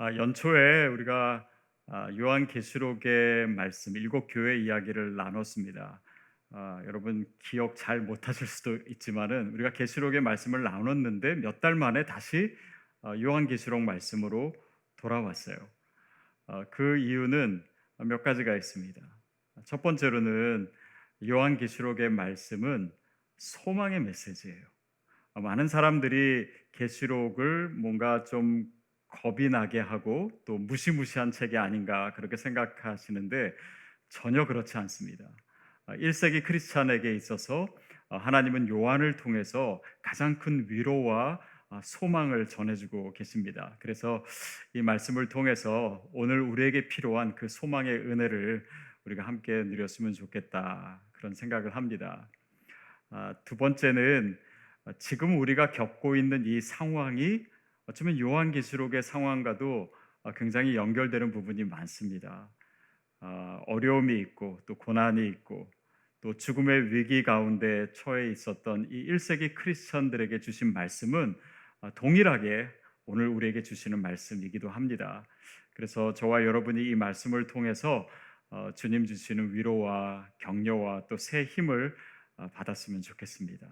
아, 연초에 우리가 아, 요한계시록의 말씀 일곱 교회 이야기를 나눴습니다. 아, 여러분 기억 잘 못하실 수도 있지만은 우리가 계시록의 말씀을 나눴는데 몇 달 만에 다시 아, 요한계시록 말씀으로 돌아왔어요. 아, 그 이유는 몇 가지가 있습니다. 첫 번째로는 요한계시록의 말씀은 소망의 메시지예요. 아, 많은 사람들이 계시록을 뭔가 좀 겁이 나게 하고 또 무시무시한 책이 아닌가 그렇게 생각하시는데 전혀 그렇지 않습니다. 1세기 아, 크리스찬에게 있어서 어, 하나님은 요한을 통해서 가장 큰 위로와 아, 소망을 전해주고 계십니다. 그래서 이 말씀을 통해서 오늘 우리에게 필요한 그 소망의 은혜를 우리가 함께 누렸으면 좋겠다 그런 생각을 합니다. 아, 두 번째는 지금 우리가 겪고 있는 이 상황이 어쩌면 요한계시록의 상황과도 어, 굉장히 연결되는 부분이 많습니다. 어, 어려움이 있고 또 고난이 있고 또 죽음의 위기 가운데 처해 있었던 이 1세기 크리스천들에게 주신 말씀은 어, 동일하게 오늘 우리에게 주시는 말씀이기도 합니다. 그래서 저와 여러분이 이 말씀을 통해서 주님 주시는 위로와 격려와 또 새 힘을 받았으면 좋겠습니다.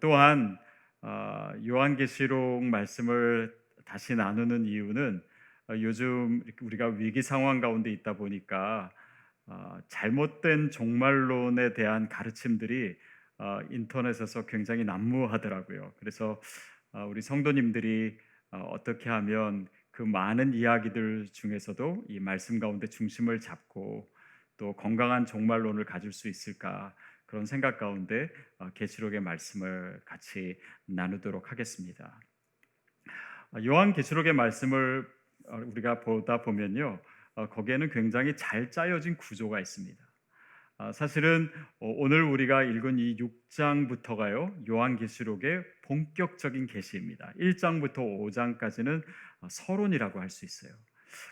또한 아, 요한계시록 말씀을 다시 나누는 이유는 어, 요즘 우리가 위기 상황 가운데 있다 보니까 어, 잘못된 종말론에 대한 가르침들이 어, 인터넷에서 굉장히 난무하더라고요. 그래서 우리 성도님들이 어떻게 하면 그 많은 이야기들 중에서도 이 말씀 가운데 중심을 잡고 또 건강한 종말론을 가질 수 있을까 그런 생각 가운데 어, 계시록의 말씀을 같이 나누도록 하겠습니다. 어, 요한 계시록의 말씀을 어, 우리가 보다 보면요, 거기에는 굉장히 잘 짜여진 구조가 있습니다. 사실은 오늘 우리가 읽은 이 6장부터가요, 요한계시록의 본격적인 계시입니다. 1장부터 5장까지는 서론이라고 할 수 있어요.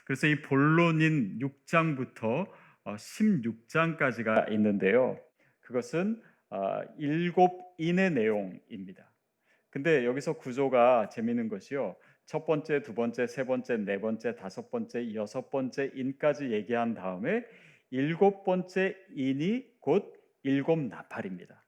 그래서 이 본론인 6장부터 16장까지가 있는데요. 그것은 아, 일곱 인의 내용입니다. 근데 여기서 구조가 재미있는 것이요. 첫 번째, 두 번째, 세 번째, 네 번째, 다섯 번째, 여섯 번째 인까지 얘기한 다음에 일곱 번째 인이 곧 일곱 나팔입니다.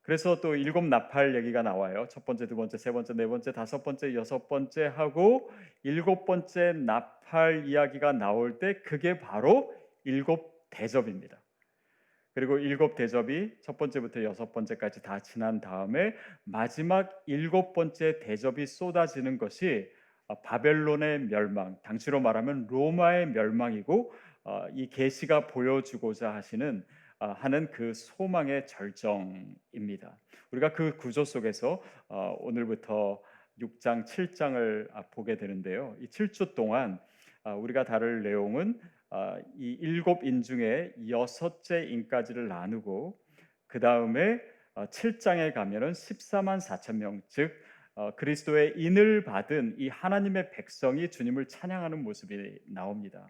그래서 또 일곱 나팔 얘기가 나와요. 첫 번째, 두 번째, 세 번째, 네 번째, 다섯 번째, 여섯 번째 하고 일곱 번째 나팔 이야기가 나올 때 그게 바로 일곱 대접입니다. 그리고 일곱 대접이 첫 번째부터 여섯 번째까지 다 지난 다음에 마지막 일곱 번째 대접이 쏟아지는 것이 어, 바벨론의 멸망, 당시로 말하면 로마의 멸망이고 어, 이 계시가 보여주고자 하시는 어, 하는 그 소망의 절정입니다. 우리가 그 구조 속에서 오늘부터 6장, 7장을 아, 보게 되는데요. 이 7주 동안 우리가 다룰 내용은 아, 이 일곱 인 중에 여섯째 인까지를 나누고 그 다음에 7장에 어, 가면은 14만 4천 명, 즉 어, 그리스도의 인을 받은 이 하나님의 백성이 주님을 찬양하는 모습이 나옵니다.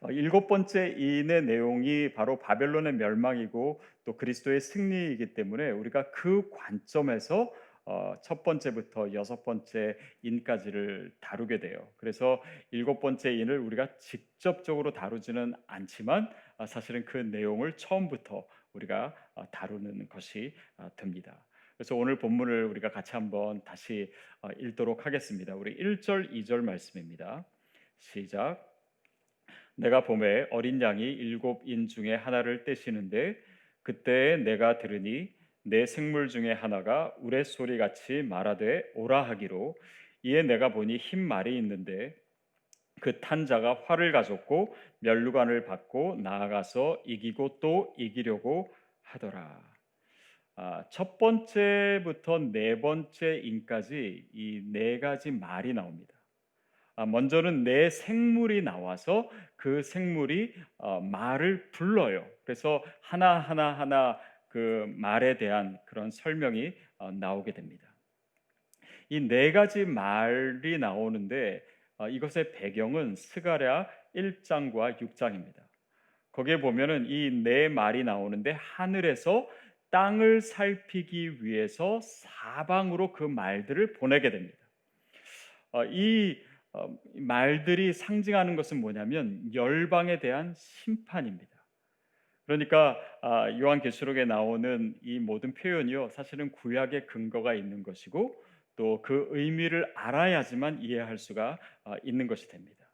어, 일곱 번째 인의 내용이 바로 바벨론의 멸망이고 또 그리스도의 승리이기 때문에 우리가 그 관점에서 어, 첫 번째부터 여섯 번째 인까지를 다루게 돼요. 그래서 일곱 번째 인을 우리가 직접적으로 다루지는 않지만 아, 사실은 그 내용을 처음부터 우리가 어, 다루는 것이 어, 됩니다. 그래서 오늘 본문을 우리가 같이 한번 다시 읽도록 하겠습니다. 우리 1절, 2절 말씀입니다. 시작. 내가 봄에 어린 양이 일곱 인 중에 하나를 떼시는데 그때 내가 들으니 내 생물 중에 하나가 우레소리 같이 말하되 오라 하기로 이에 내가 보니 흰 말이 있는데 그 탄자가 활을 가졌고 멸류관을 받고 나아가서 이기고 또 이기려고 하더라. 아, 첫 번째부터 네 번째 인까지 이 네 가지 말이 나옵니다. 아, 먼저는 내 생물이 나와서 그 생물이 어, 말을 불러요. 그래서 하나 하나 하나 그 말에 대한 그런 설명이 어, 나오게 됩니다. 이 네 가지 말이 나오는데 어, 이것의 배경은 스가랴 1장과 6장입니다. 거기에 보면은 이 네 말이 나오는데 하늘에서 땅을 살피기 위해서 사방으로 그 말들을 보내게 됩니다. 어, 이 어, 말들이 상징하는 것은 뭐냐면 열방에 대한 심판입니다. 그러니까 아, 요한계시록에 나오는 이 모든 표현이요 사실은 구약의 근거가 있는 것이고 또 그 의미를 알아야지만 이해할 수가 아, 있는 것이 됩니다.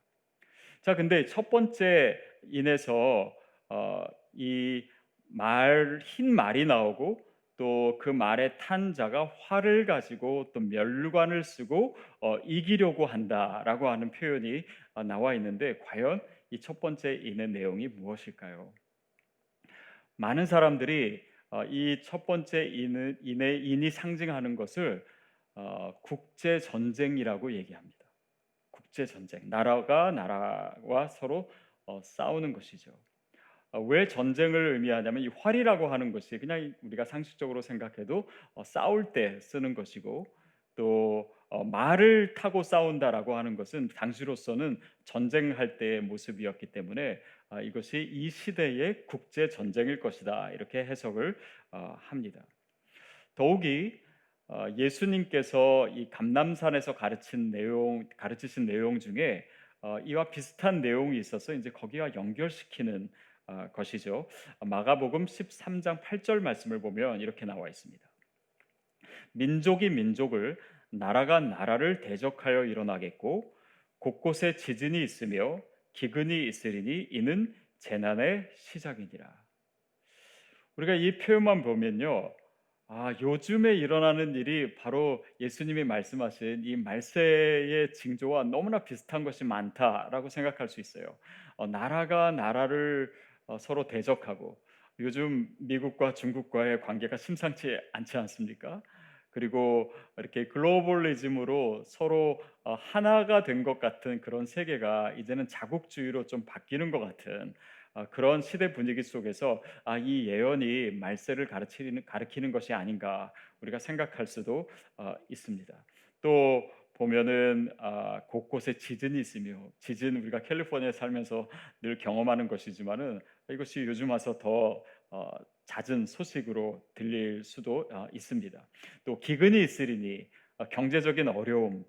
자, 근데 첫 번째 인에서 어, 이말 흰 말이 나오고 또 그 말에 탄 자가 활을 가지고 또 멸관을 쓰고 어, 이기려고 한다라고 하는 표현이 어, 나와 있는데 과연 이 첫 번째 인의 내용이 무엇일까요? 많은 사람들이 어, 이첫 번째 인의, 인의 인이 상징하는 것을 어, 국제 전쟁이라고 얘기합니다. 국제 전쟁, 나라가 나라와 서로 어, 싸우는 것이죠. 어, 왜 전쟁을 의미하냐면 이 활이라고 하는 것이 그냥 우리가 상식적으로 생각해도 어, 싸울 때 쓰는 것이고 또 어, 말을 타고 싸운다라고 하는 것은 당시로서는 전쟁할 때의 모습이었기 때문에 아, 이것이 이 시대의 국제 전쟁일 것이다 이렇게 해석을 합니다. 더욱이 예수님께서 이 감남산에서 가르친 내용 가르치신 내용 중에 이와 비슷한 내용이 있어서 이제 거기와 연결시키는 아, 것이죠. 마가복음 13장 8절 말씀을 보면 이렇게 나와 있습니다. 민족이 민족을 나라가 나라를 대적하여 일어나겠고 곳곳에 지진이 있으며 기근이 있으리니 이는 재난의 시작이니라. 우리가 이 표현만 보면요. 아, 요즘에 일어나는 일이 바로 예수님이 말씀하신 이 말세의 징조와 너무나 비슷한 것이 많다라고 생각할 수 있어요. 어, 나라가 나라를 어, 서로 대적하고 요즘 미국과 중국과의 관계가 심상치 않지 않습니까? 그리고 이렇게 글로벌리즘으로 서로 어, 하나가 된 것 같은 그런 세계가 이제는 자국주의로 좀 바뀌는 것 같은 어, 그런 시대 분위기 속에서 아, 이 예언이 말세를 가르치는 가르키는 것이 아닌가 우리가 생각할 수도 있습니다. 또 보면은 아, 곳곳에 지진이 있으며 지진 우리가 캘리포니아에 살면서 늘 경험하는 것이지만은 이것이 요즘 와서 더 어, 잦은 소식으로 들릴 수도 어, 있습니다. 또 기근이 있으리니 어, 경제적인 어려움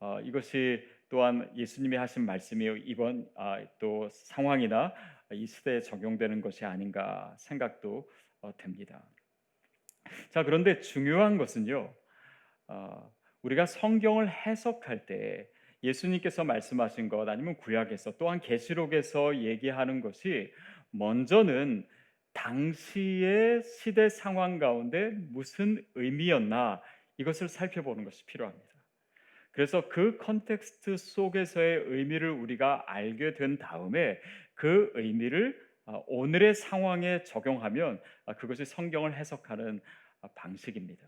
어, 이것이 또한 예수님이 하신 말씀이 이번 아, 또 상황이나 이 시대에 적용되는 것이 아닌가 생각도 어, 됩니다. 자 그런데 중요한 것은요. 어, 우리가 성경을 해석할 때 예수님께서 말씀하신 것 아니면 구약에서 또한 계시록에서 얘기하는 것이 먼저는 당시의 시대 상황 가운데 무슨 의미였나 이것을 살펴보는 것이 필요합니다. 그래서 그 컨텍스트 속에서의 의미를 우리가 알게 된 다음에 그 의미를 아, 오늘의 상황에 적용하면 아, 그것이 성경을 해석하는 아, 방식입니다.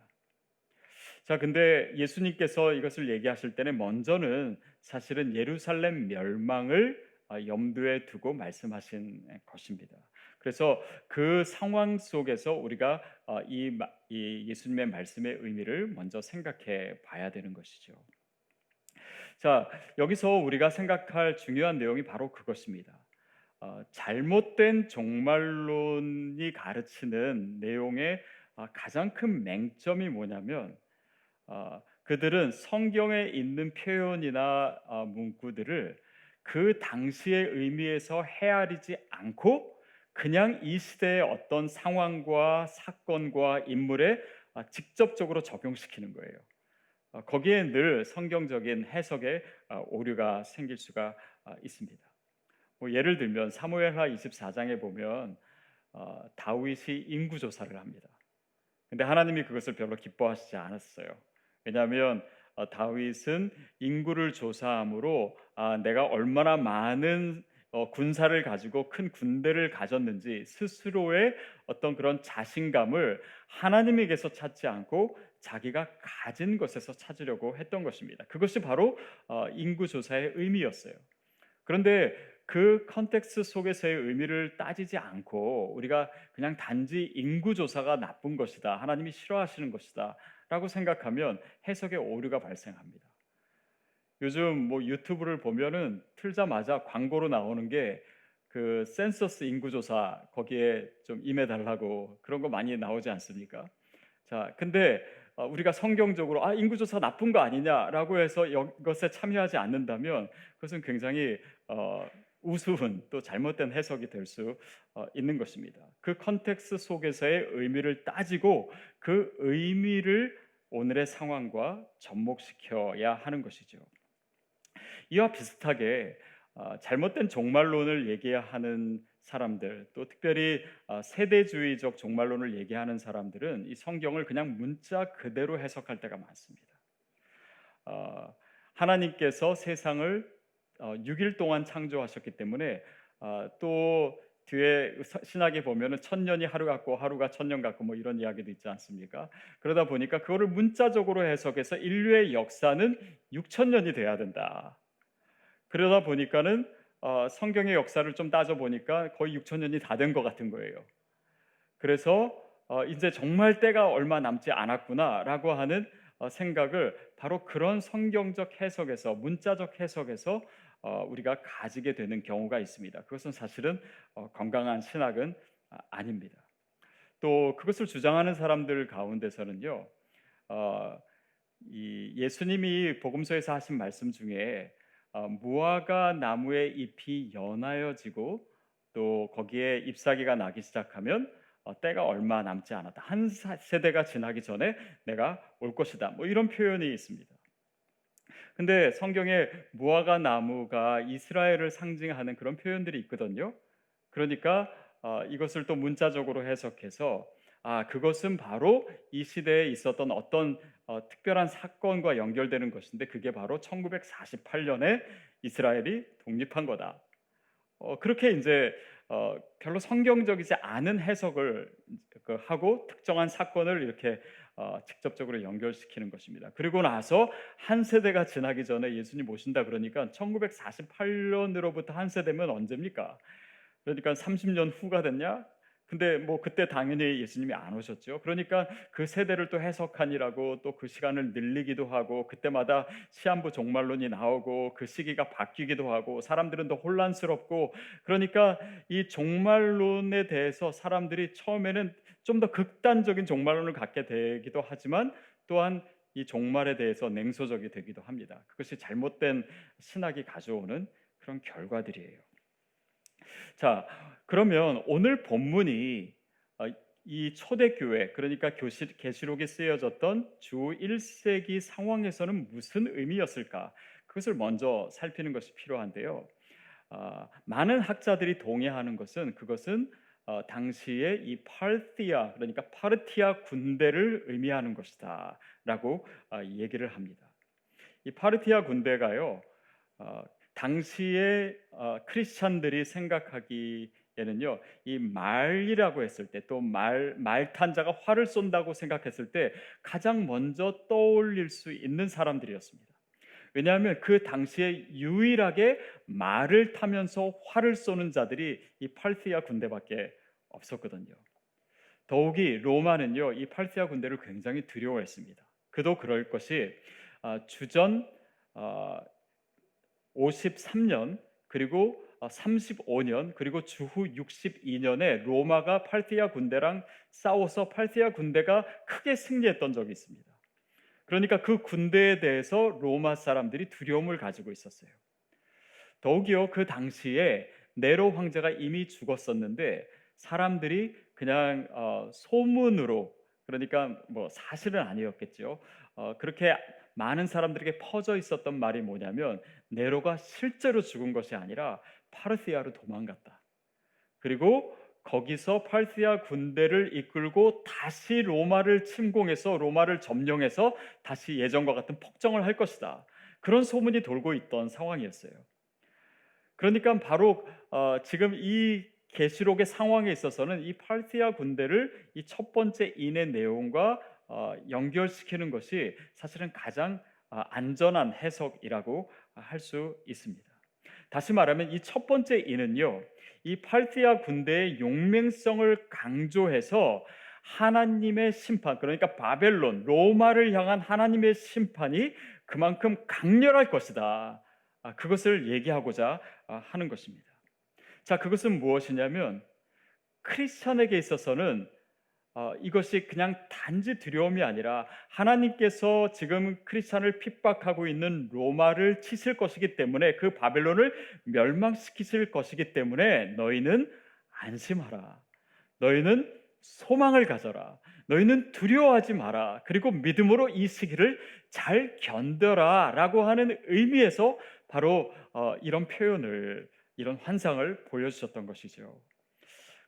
자, 근데 예수님께서 이것을 얘기하실 때는 먼저는 사실은 예루살렘 멸망을 아, 염두에 두고 말씀하신 것입니다. 그래서 그 상황 속에서 우리가 아, 이 예수님의 말씀의 의미를 먼저 생각해 봐야 되는 것이죠. 자, 여기서 우리가 생각할 중요한 내용이 바로 그것입니다. 어, 잘못된 종말론이 가르치는 내용의 가장 큰 맹점이 뭐냐면 어, 그들은 성경에 있는 표현이나 어, 문구들을 그 당시의 의미에서 헤아리지 않고 그냥 이 시대의 어떤 상황과 사건과 인물에 어, 직접적으로 적용시키는 거예요. 거기에 늘 성경적인 해석에 오류가 생길 수가 있습니다. 뭐 예를 들면 사무엘하 24장에 보면 다윗이 인구 조사를 합니다. 근데 하나님이 그것을 별로 기뻐하시지 않았어요. 왜냐하면 어, 다윗은 인구를 조사함으로 아, 내가 얼마나 많은 어, 군사를 가지고 큰 군대를 가졌는지 스스로의 어떤 그런 자신감을 하나님에게서 찾지 않고 자기가 가진 것에서 찾으려고 했던 것입니다. 그것이 바로 어, 인구 조사의 의미였어요. 그런데 그 context 속에서의 의미를 따지지 않고 우리가 그냥 단지 인구 조사가 나쁜 것이다. 하나님이 싫어하시는 것이다. 라고 생각하면 해석에 오류가 발생합니다. 요즘 뭐 유튜브를 보면은 틀자마자 광고로 나오는 게 그 센서스 인구조사 거기에 좀 임해달라고 그런 거 많이 나오지 않습니까? 자, 근데 어, 우리가 성경적으로 아 인구조사 나쁜 거 아니냐라고 해서 이것에 참여하지 않는다면 그것은 굉장히 어, 우스운 또 잘못된 해석이 될 수 있는 것입니다. 그 context 속에서의 의미를 따지고 그 의미를 오늘의 상황과 접목시켜야 하는 것이죠. 이와 비슷하게 잘못된 종말론을 얘기하는 사람들 또 특별히 세대주의적 종말론을 얘기하는 사람들은 이 성경을 그냥 문자 그대로 해석할 때가 많습니다. 하나님께서 세상을 6일 어, 동안 창조하셨기 때문에 어, 또 뒤에 신학에 보면은 천년이 하루 같고 하루가 천년 같고 뭐 이런 이야기도 있지 않습니까? 그러다 보니까 그거를 문자적으로 해석해서 인류의 역사는 6천 년이 돼야 된다. 그러다 보니까는 어, 성경의 역사를 좀 따져 보니까 거의 6천 년이 다 된 것 같은 거예요. 그래서 어, 이제 정말 때가 얼마 남지 않았구나라고 하는 어, 생각을 바로 그런 성경적 해석에서 문자적 해석에서 어, 우리가 가지게 되는 경우가 있습니다. 그것은 사실은 어, 건강한 신학은 아, 아닙니다. 또 그것을 주장하는 사람들 가운데서는요, 어, 이 예수님이 복음서에서 하신 말씀 중에 무화과 나무의 잎이 연하여지고 또 거기에 잎사귀가 나기 시작하면 때가 얼마 남지 않았다. 한 세대가 지나기 전에 내가 올 것이다. 뭐 이런 표현이 있습니다. 근데 성경에 무화과 나무가 이스라엘을 상징하는 그런 표현들이 있거든요. 그러니까 어, 이것을 또 문자적으로 해석해서 아 그것은 바로 이 시대에 있었던 어떤 어, 특별한 사건과 연결되는 것인데 그게 바로 1948년에 이스라엘이 독립한 거다. 어, 그렇게 이제 어, 별로 성경적이지 않은 해석을 그 하고 특정한 사건을 이렇게 어, 직접적으로 연결시키는 것입니다. 그리고 나서 한 세대가 지나기 전에 예수님 오신다 그러니까 1948년으로부터 한 세대면 언제입니까? 그러니까 30년 후가 됐냐? 근데 뭐 그때 당연히 예수님이 안 오셨죠. 그러니까 그 세대를 또 해석하니라고 또 그 시간을 늘리기도 하고 그때마다 시한부 종말론이 나오고 그 시기가 바뀌기도 하고 사람들은 더 혼란스럽고 그러니까 이 종말론에 대해서 사람들이 처음에는 좀 더 극단적인 종말론을 갖게 되기도 하지만 또한 이 종말에 대해서 냉소적이 되기도 합니다. 그것이 잘못된 신학이 가져오는 그런 결과들이에요. 자, 그러면 오늘 본문이 어, 이 초대교회 그러니까 교실 계시록에 쓰여졌던 주 1세기 상황에서는 무슨 의미였을까? 그것을 먼저 살피는 것이 필요한데요. 어, 많은 학자들이 동의하는 것은 그것은 어, 당시에 이 파르티아 그러니까 파르티아 군대를 의미하는 것이다라고 어, 얘기를 합니다. 이 파르티아 군대가요 어, 당시에 어, 크리스천들이 생각하기 에는요 이 말이라고 했을 때 또 말 말탄자가 활을 쏜다고 생각했을 때 가장 먼저 떠올릴 수 있는 사람들이었습니다. 왜냐하면 그 당시에 유일하게 말을 타면서 활을 쏘는 자들이 이 팔티아 군대밖에 없었거든요. 더욱이 로마는요 이 팔티아 군대를 굉장히 두려워했습니다. 그도 그럴 것이 아, 주전 53년 아, 그리고 35년 아, 그리고 주후 62년에 로마가 팔티아 군대랑 싸워서 팔티아 군대가 크게 승리했던 적이 있습니다. 그러니까 그 군대에 대해서 로마 사람들이 두려움을 가지고 있었어요. 더욱이요 그 당시에 네로 황제가 이미 죽었었는데 사람들이 그냥 어, 소문으로 그러니까 뭐 사실은 아니었겠죠. 어, 그렇게 많은 사람들에게 퍼져 있었던 말이 뭐냐면 네로가 실제로 죽은 것이 아니라 파르시아로 도망갔다. 그리고 거기서 팔시아 군대를 이끌고 다시 로마를 침공해서 로마를 점령해서 다시 예전과 같은 폭정을 할 것이다. 그런 소문이 돌고 있던 상황이었어요. 그러니까 바로 어, 지금 이 계시록의 상황에 있어서는 이 팔시아 군대를 이 첫 번째 인의 내용과 어, 연결시키는 것이 사실은 가장 어, 안전한 해석이라고 할 수 있습니다. 다시 말하면 이 첫 번째 인은요. 이 팔티아 군대의 용맹성을 강조해서 하나님의 심판, 그러니까 바벨론, 로마를 향한 하나님의 심판이 그만큼 강렬할 것이다. 아, 그것을 얘기하고자 아, 하는 것입니다. 자, 그것은 무엇이냐면 크리스천에게 있어서는 어, 이것이 그냥 단지 두려움이 아니라 하나님께서 지금 크리스찬을 핍박하고 있는 로마를 치실 것이기 때문에 그 바벨론을 멸망시키실 것이기 때문에 너희는 안심하라. 너희는 소망을 가져라. 너희는 두려워하지 마라. 그리고 믿음으로 이 시기를 잘 견뎌라 라고 하는 의미에서 바로 어, 이런 표현을 이런 환상을 보여주셨던 것이죠.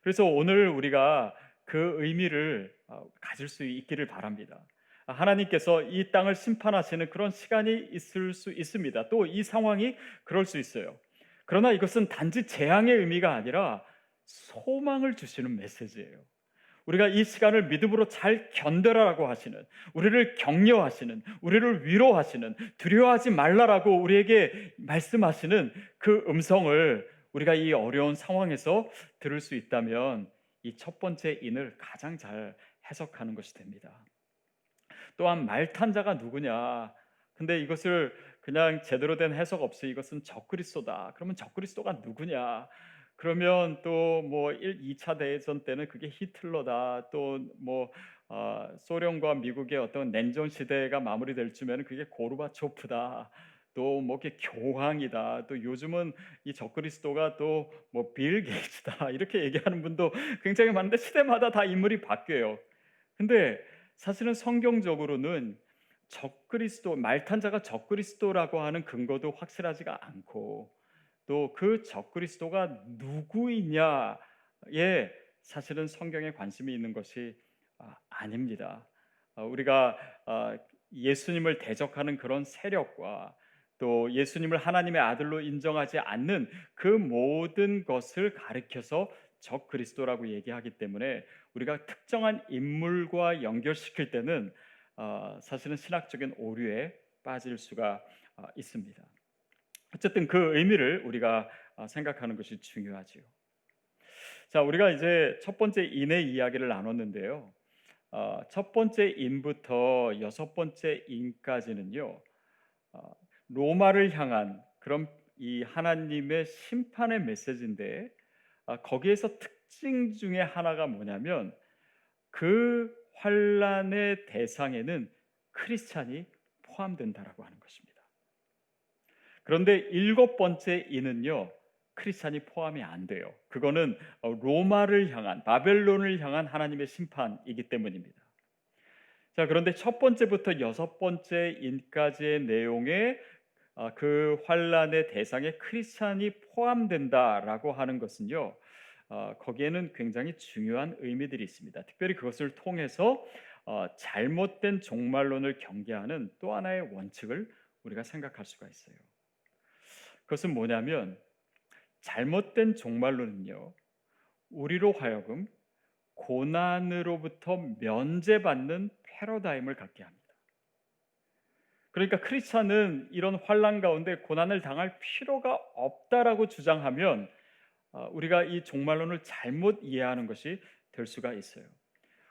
그래서 오늘 우리가 그 의미를 어, 가질 수 있기를 바랍니다. 하나님께서 이 땅을 심판하시는 그런 시간이 있을 수 있습니다. 또 이 상황이 그럴 수 있어요. 그러나 이것은 단지 재앙의 의미가 아니라 소망을 주시는 메시지예요. 우리가 이 시간을 믿음으로 잘 견뎌라라고 하시는, 우리를 격려하시는, 우리를 위로하시는, 두려워하지 말라라고 우리에게 말씀하시는 그 음성을 우리가 이 어려운 상황에서 들을 수 있다면 이 첫 번째 인을 가장 잘 해석하는 것이 됩니다. 또한 말탄자가 누구냐? 근데 이것을 그냥 제대로 된 해석 없이 이것은 적그리스도다. 그러면 적그리스도가 누구냐? 그러면 또 뭐 1, 2차 대전 때는 그게 히틀러다. 또뭐 어, 소련과 미국의 어떤 냉전 시대가 마무리될 쯤에는 그게 고르바초프다. 또뭐 이렇게 교황이다. 또 요즘은 이 적그리스도가 또 뭐 빌 게이츠다. 이렇게 얘기하는 분도 굉장히 많은데 시대마다 다 인물이 바뀌어요. 근데 사실은 성경적으로는 적그리스도 말탄자가 적그리스도라고 하는 근거도 확실하지가 않고 또 그 적그리스도가 누구이냐에 사실은 성경에 관심이 있는 것이 아, 아닙니다. 어, 우리가 어, 예수님을 대적하는 그런 세력과 또 예수님을 하나님의 아들로 인정하지 않는 그 모든 것을 가리켜서 적 그리스도라고 얘기하기 때문에 우리가 특정한 인물과 연결시킬 때는 어, 사실은 신학적인 오류에 빠질 수가 어, 있습니다. 어쨌든 그 의미를 우리가 어, 생각하는 것이 중요하지요. 자, 우리가 이제 첫 번째 인의 이야기를 나눴는데요. 어, 첫 번째 인부터 여섯 번째 인까지는요. 어, 로마를 향한 그런 이 하나님의 심판의 메시지인데 아, 거기에서 특징 중에 하나가 뭐냐면 그 환란의 대상에는 크리스찬이 포함된다라고 하는 것입니다. 그런데 일곱 번째 이는요. 크리스찬이 포함이 안 돼요. 그거는 어, 로마를 향한 바벨론을 향한 하나님의 심판이기 때문입니다. 자, 그런데 첫 번째부터 여섯 번째 인까지의 내용에 아, 그 환란의 대상에 크리스찬이 포함된다라고 하는 것은요. 어, 거기에는 굉장히 중요한 의미들이 있습니다. 특별히 그것을 통해서 어, 잘못된 종말론을 경계하는 또 하나의 원칙을 우리가 생각할 수가 있어요. 그것은 뭐냐면 잘못된 종말론은요. 우리로 하여금 고난으로부터 면제받는 패러다임을 갖게 합니다. 그러니까 크리스찬은 이런 환란 가운데 고난을 당할 필요가 없다라고 주장하면 어, 우리가 이 종말론을 잘못 이해하는 것이 될 수가 있어요.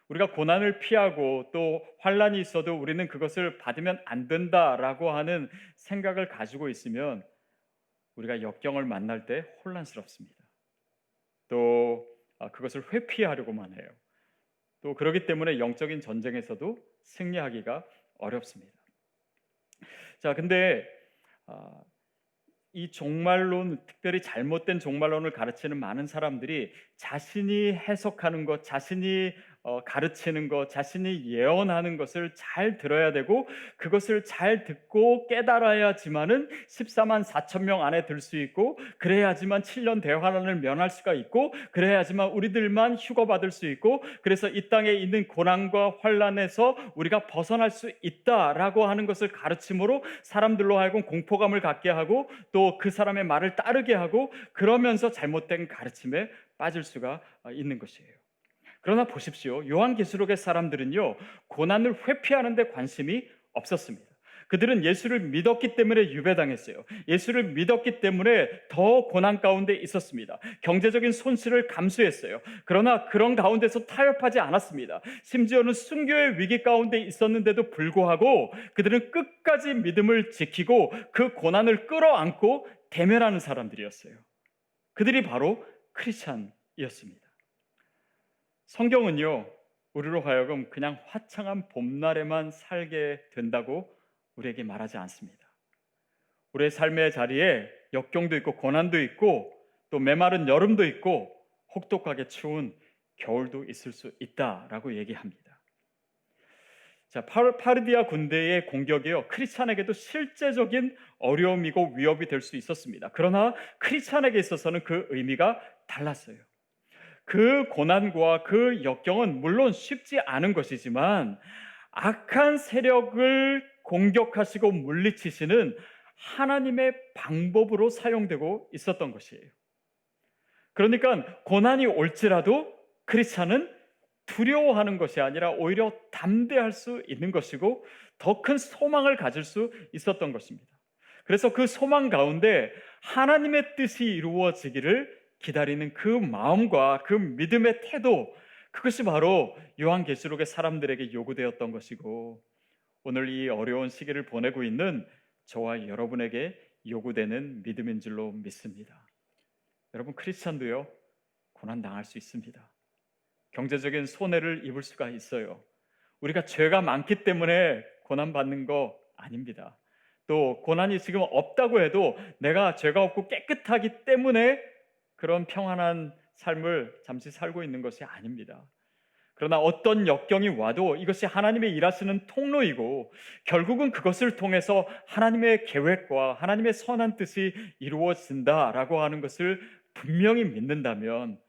우리가 고난을 피하고 또 환란이 있어도 우리는 그것을 받으면 안 된다라고 하는 생각을 가지고 있으면 우리가 역경을 만날 때 혼란스럽습니다. 또 아, 그것을 회피하려고만 해요. 또 그러기 때문에 영적인 전쟁에서도 승리하기가 어렵습니다. 자, 근데 어, 이 종말론, 특별히 잘못된 종말론을 가르치는 많은 사람들이 자신이 해석하는 것, 자신이 어, 가르치는 것, 자신이 예언하는 것을 잘 들어야 되고 그것을 잘 듣고 깨달아야지만은 14만 4천 명 안에 들 수 있고 그래야지만 7년 대환란을 면할 수가 있고 그래야지만 우리들만 휴거 받을 수 있고 그래서 이 땅에 있는 고난과 환란에서 우리가 벗어날 수 있다라고 하는 것을 가르침으로 사람들로 하여금 공포감을 갖게 하고 또 그 사람의 말을 따르게 하고 그러면서 잘못된 가르침에 빠질 수가 있는 것이에요. 그러나 보십시오. 요한계시록의 사람들은요, 고난을 회피하는 데 관심이 없었습니다. 그들은 예수를 믿었기 때문에 유배당했어요. 예수를 믿었기 때문에 더 고난 가운데 있었습니다. 경제적인 손실을 감수했어요. 그러나 그런 가운데서 타협하지 않았습니다. 심지어는 순교의 위기 가운데 있었는데도 불구하고 그들은 끝까지 믿음을 지키고 그 고난을 끌어안고 대면하는 사람들이었어요. 그들이 바로 크리스찬이었습니다. 성경은요, 우리로 하여금 그냥 화창한 봄날에만 살게 된다고 우리에게 말하지 않습니다. 우리의 삶의 자리에 역경도 있고 고난도 있고 또 메마른 여름도 있고 혹독하게 추운 겨울도 있을 수 있다라고 얘기합니다. 자, 파르디아 군대의 공격이요. 크리스찬에게도 실제적인 어려움이고 위협이 될 수 있었습니다. 그러나 크리스찬에게 있어서는 그 의미가 달랐어요. 그 고난과 그 역경은 물론 쉽지 않은 것이지만 악한 세력을 공격하시고 물리치시는 하나님의 방법으로 사용되고 있었던 것이에요. 그러니까 고난이 올지라도 크리스찬은 두려워하는 것이 아니라 오히려 담대할 수 있는 것이고 더 큰 소망을 가질 수 있었던 것입니다. 그래서 그 소망 가운데 하나님의 뜻이 이루어지기를 기다리는 그 마음과 그 믿음의 태도 그것이 바로 요한계시록의 사람들에게 요구되었던 것이고 오늘 이 어려운 시기를 보내고 있는 저와 여러분에게 요구되는 믿음인 줄로 믿습니다. 여러분 크리스찬도요 고난 당할 수 있습니다. 경제적인 손해를 입을 수가 있어요. 우리가 죄가 많기 때문에 고난 받는 거 아닙니다. 또 고난이 지금 없다고 해도 내가 죄가 없고 깨끗하기 때문에 그런 평안한 삶을 잠시 살고 있는 것이 아닙니다. 그러나 어떤 역경이 와도 이것이 하나님의 일하시는 통로이고 결국은 그것을 통해서 하나님의 계획과 하나님의 선한 뜻이 이루어진다라고 하는 것을 분명히 믿는다면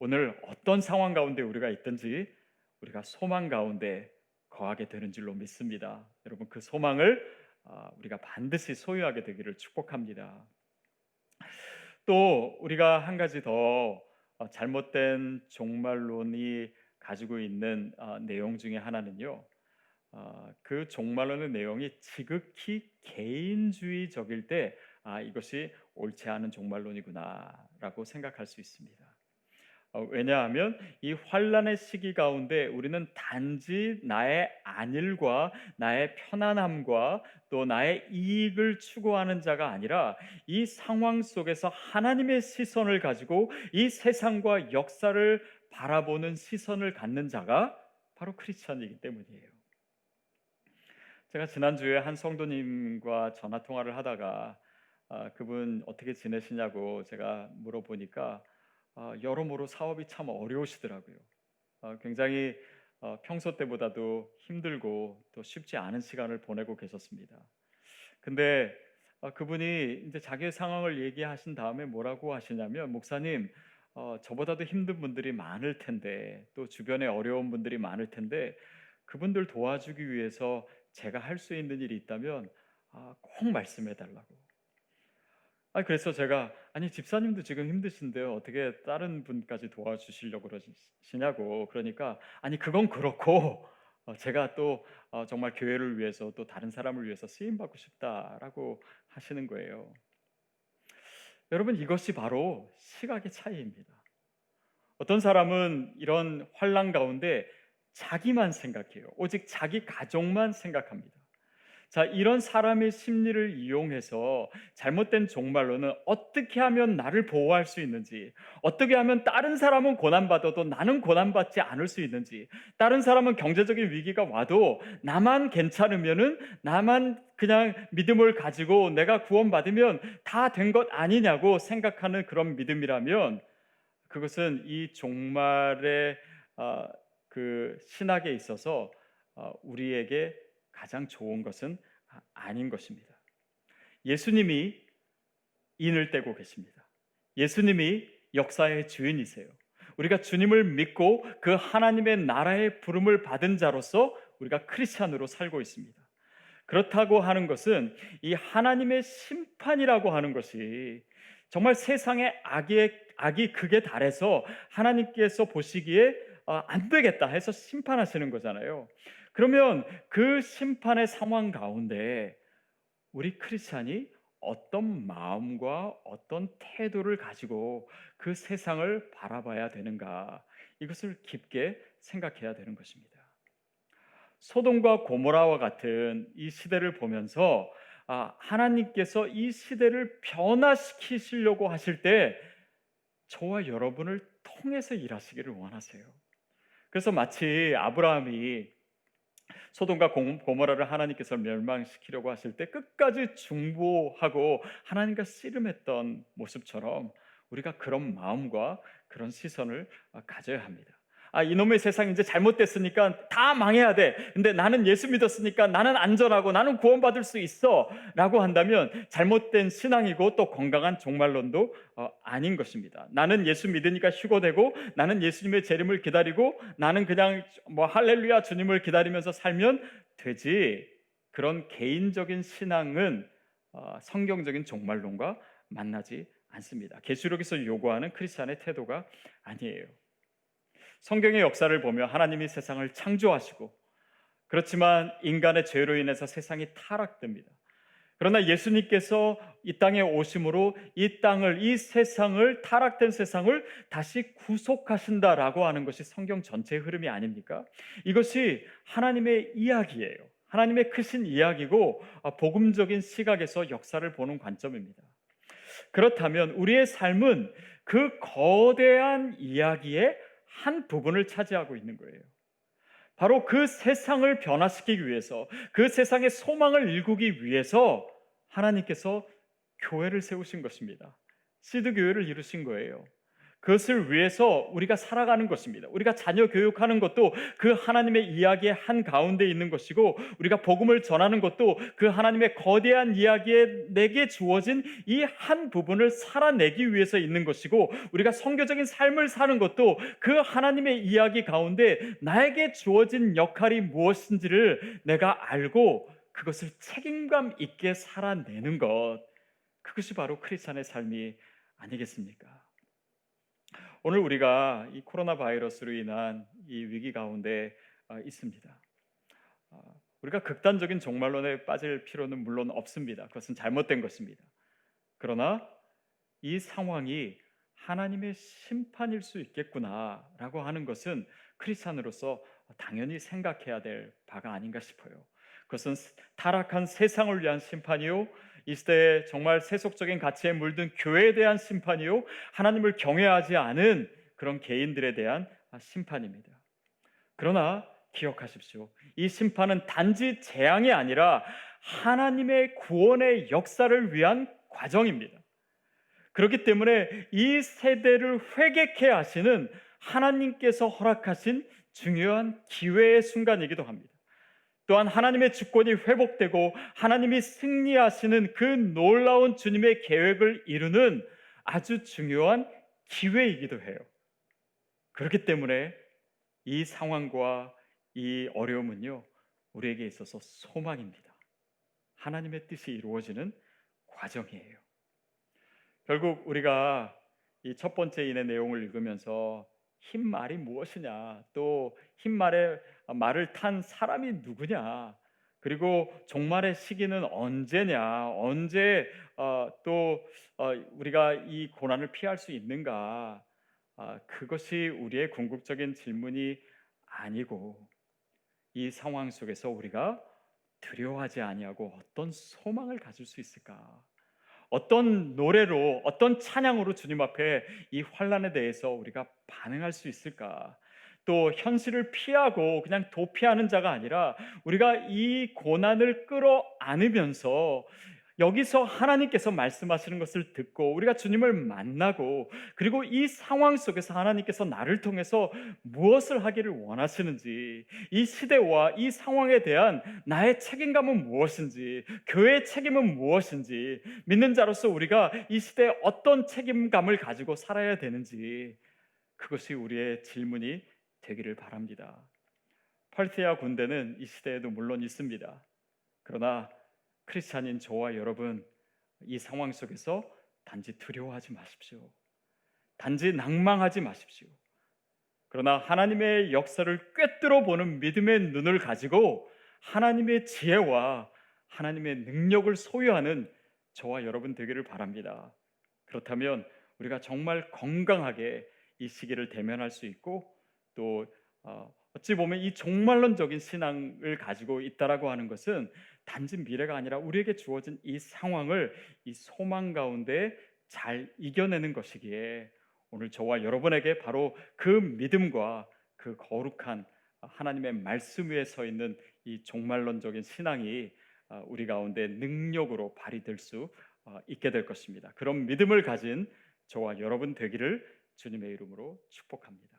오늘 어떤 상황 가운데 우리가 있든지 우리가 소망 가운데 거하게 되는 줄로 믿습니다. 여러분 그 소망을 아, 우리가 반드시 소유하게 되기를 축복합니다. 또 우리가 한 가지 더 어, 잘못된 종말론이 가지고 있는 어, 내용 중에 하나는요. 어, 그 종말론의 내용이 지극히 개인주의적일 때 아, 이것이 옳지 않은 종말론이구나라고 생각할 수 있습니다. 어, 왜냐하면 이 환란의 시기 가운데 우리는 단지 나의 안일과 나의 편안함과 또 나의 이익을 추구하는 자가 아니라 이 상황 속에서 하나님의 시선을 가지고 이 세상과 역사를 바라보는 시선을 갖는 자가 바로 크리스천이기 때문이에요. 제가 지난주에 한 성도님과 전화 통화를 하다가 아, 그분 어떻게 지내시냐고 제가 물어보니까 아, 여러모로 사업이 참 어려우시더라고요. 아, 굉장히 어, 평소 때보다도 힘들고 또 쉽지 않은 시간을 보내고 계셨습니다. 근데 아, 그분이 이제 자기의 상황을 얘기하신 다음에 뭐라고 하시냐면 목사님 어, 저보다도 힘든 분들이 많을 텐데 또 주변에 어려운 분들이 많을 텐데 그분들 도와주기 위해서 제가 할 수 있는 일이 있다면 꼭 말씀해 달라고. 아 그래서 제가 아니 집사님도 지금 힘드신데요. 어떻게 다른 분까지 도와주시려고 그러시냐고. 그러니까 아니 그건 그렇고 어, 제가 또 어, 정말 교회를 위해서 또 다른 사람을 위해서 쓰임 받고 싶다라고 하시는 거예요. 여러분 이것이 바로 시각의 차이입니다. 어떤 사람은 이런 환란 가운데 자기만 생각해요. 오직 자기 가족만 생각합니다. 자, 이런 사람의 심리를 이용해서 잘못된 종말로는 어떻게 하면 나를 보호할 수 있는지, 어떻게 하면 다른 사람은 고난받아도 나는 고난받지 않을 수 있는지, 다른 사람은 경제적인 위기가 와도 나만 괜찮으면은 나만 그냥 믿음을 가지고 내가 구원받으면 다 된 것 아니냐고 생각하는 그런 믿음이라면 그것은 이 종말의 어, 그 신학에 있어서 어, 우리에게 가장 좋은 것은 아닌 것입니다. 예수님이 인을 떼고 계십니다. 예수님이 역사의 주인이세요. 우리가 주님을 믿고 그 하나님의 나라의 부름을 받은 자로서 우리가 크리스찬으로 살고 있습니다. 그렇다고 하는 것은 이 하나님의 심판이라고 하는 것이 정말 세상의 악의 악이 극에 달해서 하나님께서 보시기에 어, 안 되겠다 해서 심판하시는 거잖아요. 그러면 그 심판의 상황 가운데 우리 크리스찬이 어떤 마음과 어떤 태도를 가지고 그 세상을 바라봐야 되는가 이것을 깊게 생각해야 되는 것입니다. 소돔과 고모라와 같은 이 시대를 보면서 아, 하나님께서 이 시대를 변화시키시려고 하실 때 저와 여러분을 통해서 일하시기를 원하세요. 그래서 마치 아브라함이 소돔과 고- 고모라를 하나님께서 멸망시키려고 하실 때 끝까지 중보하고 하나님과 씨름했던 모습처럼 우리가 그런 마음과 그런 시선을 아, 가져야 합니다. 아, 이놈의 세상 이제 잘못됐으니까 다 망해야 돼. 근데 나는 예수 믿었으니까 나는 안전하고 나는 구원받을 수 있어. 라고 한다면 잘못된 신앙이고 또 건강한 종말론도 어, 아닌 것입니다. 나는 예수 믿으니까 휴거되고 나는 예수님의 재림을 기다리고 나는 그냥 뭐 할렐루야 주님을 기다리면서 살면 되지. 그런 개인적인 신앙은 어, 성경적인 종말론과 만나지 않습니다. 계시록에서 요구하는 크리스찬의 태도가 아니에요. 성경의 역사를 보며 하나님이 세상을 창조하시고 그렇지만 인간의 죄로 인해서 세상이 타락됩니다. 그러나 예수님께서 이 땅에 오심으로 이 땅을 이 세상을 타락된 세상을 다시 구속하신다라고 하는 것이 성경 전체의 흐름이 아닙니까? 이것이 하나님의 이야기예요. 하나님의 크신 이야기고 아, 복음적인 시각에서 역사를 보는 관점입니다. 그렇다면 우리의 삶은 그 거대한 이야기의 한 부분을 차지하고 있는 거예요. 바로 그 세상을 변화시키기 위해서, 그 세상의 소망을 일구기 위해서 하나님께서 교회를 세우신 것입니다. 시드 교회를 이루신 거예요. 그것을 위해서 우리가 살아가는 것입니다. 우리가 자녀 교육하는 것도 그 하나님의 이야기의 한 가운데 있는 것이고 우리가 복음을 전하는 것도 그 하나님의 거대한 이야기에 내게 주어진 이 한 부분을 살아내기 위해서 있는 것이고 우리가 성교적인 삶을 사는 것도 그 하나님의 이야기 가운데 나에게 주어진 역할이 무엇인지를 내가 알고 그것을 책임감 있게 살아내는 것 그것이 바로 크리스천의 삶이 아니겠습니까? 오늘 우리가 이 코로나 바이러스로 인한 이 위기 가운데 아, 있습니다. 아, 우리가 극단적인 종말론에 빠질 필요는 물론 없습니다. 그것은 잘못된 것입니다. 그러나 이 상황이 하나님의 심판일 수 있겠구나라고 하는 것은 크리스찬으로서 당연히 생각해야 될 바가 아닌가 싶어요. 그것은 타락한 세상을 위한 심판이요 이 시대에 정말 세속적인 가치에 물든 교회에 대한 심판이요 하나님을 경외하지 않은 그런 개인들에 대한 심판입니다. 그러나 기억하십시오. 이 심판은 단지 재앙이 아니라 하나님의 구원의 역사를 위한 과정입니다. 그렇기 때문에 이 세대를 회개케 하시는 하나님께서 허락하신 중요한 기회의 순간이기도 합니다. 또한 하나님의 주권이 회복되고 하나님이 승리하시는 그 놀라운 주님의 계획을 이루는 아주 중요한 기회이기도 해요. 그렇기 때문에 이 상황과 이 어려움은요, 우리에게 있어서 소망입니다. 하나님의 뜻이 이루어지는 과정이에요. 결국 우리가 이 첫 번째 인의 내용을 읽으면서 흰 말이 무엇이냐, 또 흰 말에 말을 탄 사람이 누구냐, 그리고 종말의 시기는 언제냐, 언제 어, 또 어, 우리가 이 고난을 피할 수 있는가, 아, 그것이 우리의 궁극적인 질문이 아니고 이 상황 속에서 우리가 두려워하지 아니하고 어떤 소망을 가질 수 있을까? 어떤 노래로 어떤 찬양으로 주님 앞에 이 환란에 대해서 우리가 반응할 수 있을까? 또 현실을 피하고 그냥 도피하는 자가 아니라 우리가 이 고난을 끌어안으면서 여기서 하나님께서 말씀하시는 것을 듣고 우리가 주님을 만나고 그리고 이 상황 속에서 하나님께서 나를 통해서 무엇을 하기를 원하시는지 이 시대와 이 상황에 대한 나의 책임감은 무엇인지 교회의 책임은 무엇인지 믿는 자로서 우리가 이 시대에 어떤 책임감을 가지고 살아야 되는지 그것이 우리의 질문이 되기를 바랍니다. 팔티아 군대는 이 시대에도 물론 있습니다. 그러나 크리스찬인 저와 여러분 이 상황 속에서 단지 두려워하지 마십시오. 단지 낭망하지 마십시오. 그러나 하나님의 역사를 꿰뚫어 보는 믿음의 눈을 가지고 하나님의 지혜와 하나님의 능력을 소유하는 저와 여러분 되기를 바랍니다. 그렇다면 우리가 정말 건강하게 이 시기를 대면할 수 있고 또 어, 어찌 보면 이 종말론적인 신앙을 가지고 있다라고 하는 것은 단지 미래가 아니라 우리에게 주어진 이 상황을 이 소망 가운데 잘 이겨내는 것이기에 오늘 저와 여러분에게 바로 그 믿음과 그 거룩한 하나님의 말씀 위에 서 있는 이 종말론적인 신앙이 어, 우리 가운데 능력으로 발휘될 수 어, 있게 될 것입니다. 그런 믿음을 가진 저와 여러분 되기를 주님의 이름으로 축복합니다.